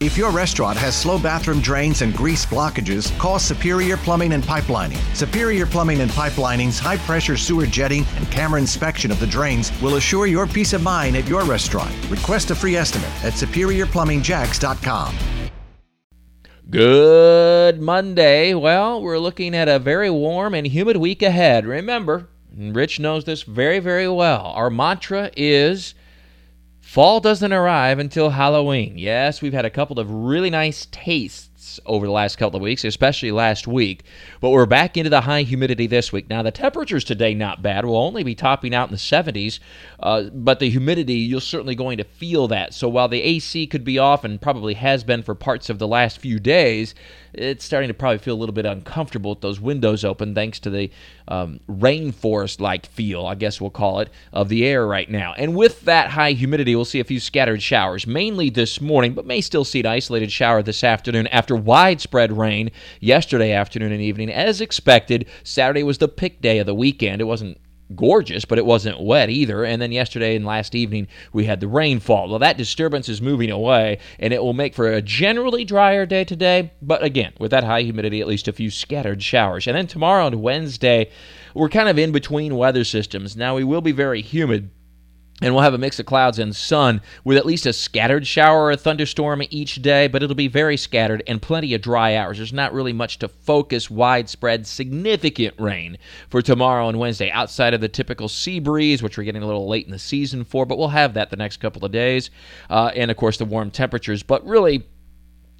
If your restaurant has slow bathroom drains and grease blockages, call Superior Plumbing and Pipelining. Superior Plumbing and Pipelining's high pressure sewer jetting and camera inspection of the drains will assure your peace of mind at your restaurant. Request a free estimate at superiorplumbingjax.com. Good Monday. Well, we're looking at a very warm and humid week ahead. Remember, Rich knows this very, very well. Our mantra is Fall doesn't arrive until Halloween. Yes, we've had a couple of really nice tastes over the last couple of weeks, especially last week, but we're back into the high humidity this week. Now, the temperatures today not bad. We'll only be topping out in the 70s, uh, but the humidity, you're certainly going to feel that. So while the AC could be off and probably has been for parts of the last few days, it's starting to probably feel a little bit uncomfortable with those windows open thanks to the um, rainforest like feel, I guess we'll call it, of the air right now. And with that high humidity, we'll see a few scattered showers, mainly this morning, but may still see an isolated shower this afternoon after widespread rain yesterday afternoon and evening. As expected, Saturday was the pick day of the weekend. It wasn't gorgeous, but it wasn't wet either. And then yesterday and last evening, we had the rainfall. Well, that disturbance is moving away, and it will make for a generally drier day today. But again, with that high humidity, at least a few scattered showers. And then tomorrow and Wednesday, we're kind of in between weather systems. Now, we will be very humid and we'll have a mix of clouds and sun with at least a scattered shower or thunderstorm each day, but it'll be very scattered and plenty of dry hours. There's not really much to focus widespread, significant rain for tomorrow and Wednesday outside of the typical sea breeze, which we're getting a little late in the season for, but we'll have that the next couple of days. Uh, and of course, the warm temperatures. But really,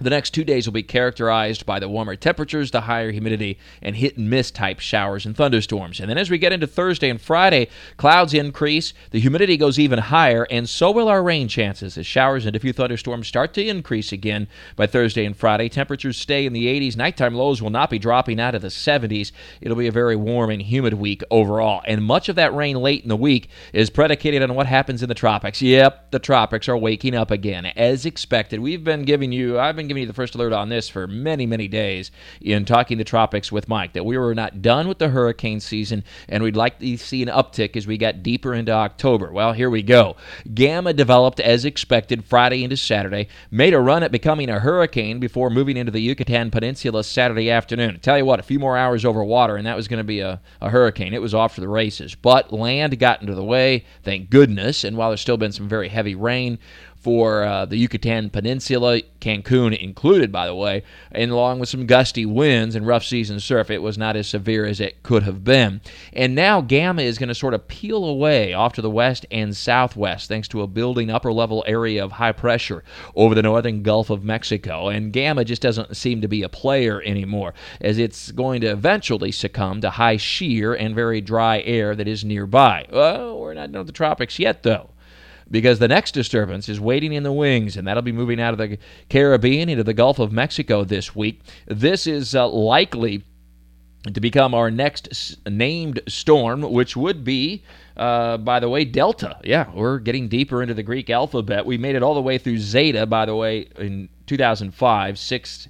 the next two days will be characterized by the warmer temperatures, the higher humidity, and hit and miss type showers and thunderstorms. And then as we get into Thursday and Friday, clouds increase, the humidity goes even higher, and so will our rain chances as showers and a few thunderstorms start to increase again by Thursday and Friday. Temperatures stay in the 80s. Nighttime lows will not be dropping out of the 70s. It'll be a very warm and humid week overall. And much of that rain late in the week is predicated on what happens in the tropics. Yep, the tropics are waking up again. As expected, we've been giving you, I've been been giving you the first alert on this for many, many days in talking the tropics with Mike that we were not done with the hurricane season and we'd like to see an uptick as we got deeper into October. Well, here we go. Gamma developed as expected Friday into Saturday, made a run at becoming a hurricane before moving into the Yucatan Peninsula Saturday afternoon. Tell you what, a few more hours over water and that was going to be a, a hurricane. It was off to the races. But land got into the way, thank goodness. And while there's still been some very heavy rain, for uh, the Yucatan Peninsula, Cancun included, by the way, and along with some gusty winds and rough season surf, it was not as severe as it could have been. And now Gamma is going to sort of peel away off to the west and southwest thanks to a building upper level area of high pressure over the northern Gulf of Mexico. And Gamma just doesn't seem to be a player anymore, as it's going to eventually succumb to high shear and very dry air that is nearby. Well, we're not with the tropics yet, though because the next disturbance is waiting in the wings, and that'll be moving out of the Caribbean into the Gulf of Mexico this week. This is uh, likely to become our next named storm, which would be, uh, by the way, Delta. Yeah, we're getting deeper into the Greek alphabet. We made it all the way through Zeta, by the way, in 2005, six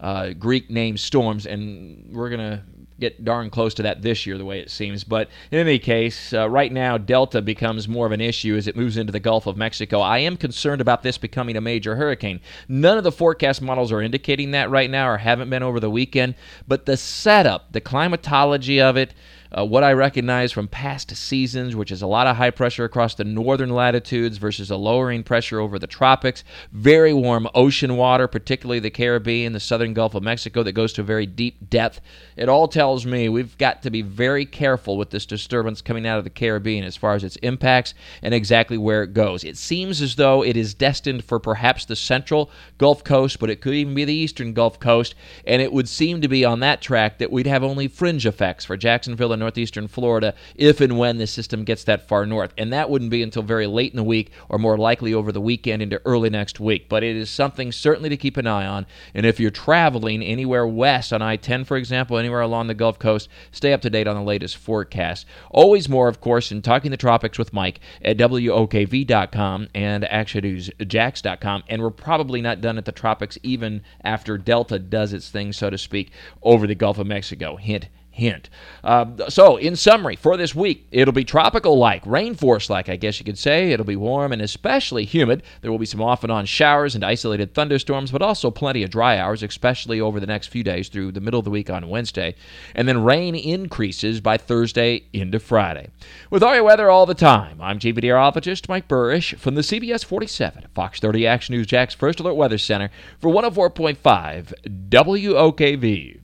uh, Greek named storms, and we're going to get darn close to that this year, the way it seems. But in any case, uh, right now, Delta becomes more of an issue as it moves into the Gulf of Mexico. I am concerned about this becoming a major hurricane. None of the forecast models are indicating that right now or haven't been over the weekend, but the setup, the climatology of it, uh, what I recognize from past seasons, which is a lot of high pressure across the northern latitudes versus a lowering pressure over the tropics. Very warm ocean water, particularly the Caribbean, the southern Gulf of Mexico, that goes to a very deep depth. It all tells me we've got to be very careful with this disturbance coming out of the Caribbean as far as its impacts and exactly where it goes. It seems as though it is destined for perhaps the central Gulf Coast, but it could even be the eastern Gulf Coast, and it would seem to be on that track that we'd have only fringe effects for Jacksonville and northeastern Florida if and when the system gets that far north. And that wouldn't be until very late in the week or more likely over the weekend into early next week. But it is something certainly to keep an eye on. And if you're traveling anywhere west on I 10, for example, anywhere along the Gulf Coast, stay up to date on the latest forecast. Always more, of course, in Talking the Tropics with Mike at WOKV.com and ActionNewsJax.com. And we're probably not done at the tropics even after Delta does its thing, so to speak, over the Gulf of Mexico. Hint, Hint. Uh, so, in summary, for this week, it'll be tropical like, rainforest like, I guess you could say. It'll be warm and especially humid. There will be some off and on showers and isolated thunderstorms, but also plenty of dry hours, especially over the next few days through the middle of the week on Wednesday. And then rain increases by Thursday into Friday. With all your weather all the time, I'm Chief Meteorologist Mike Buresh from the CBS 47 Fox 30 Action News Jax First Alert Weather Center for 104.5 WOKV.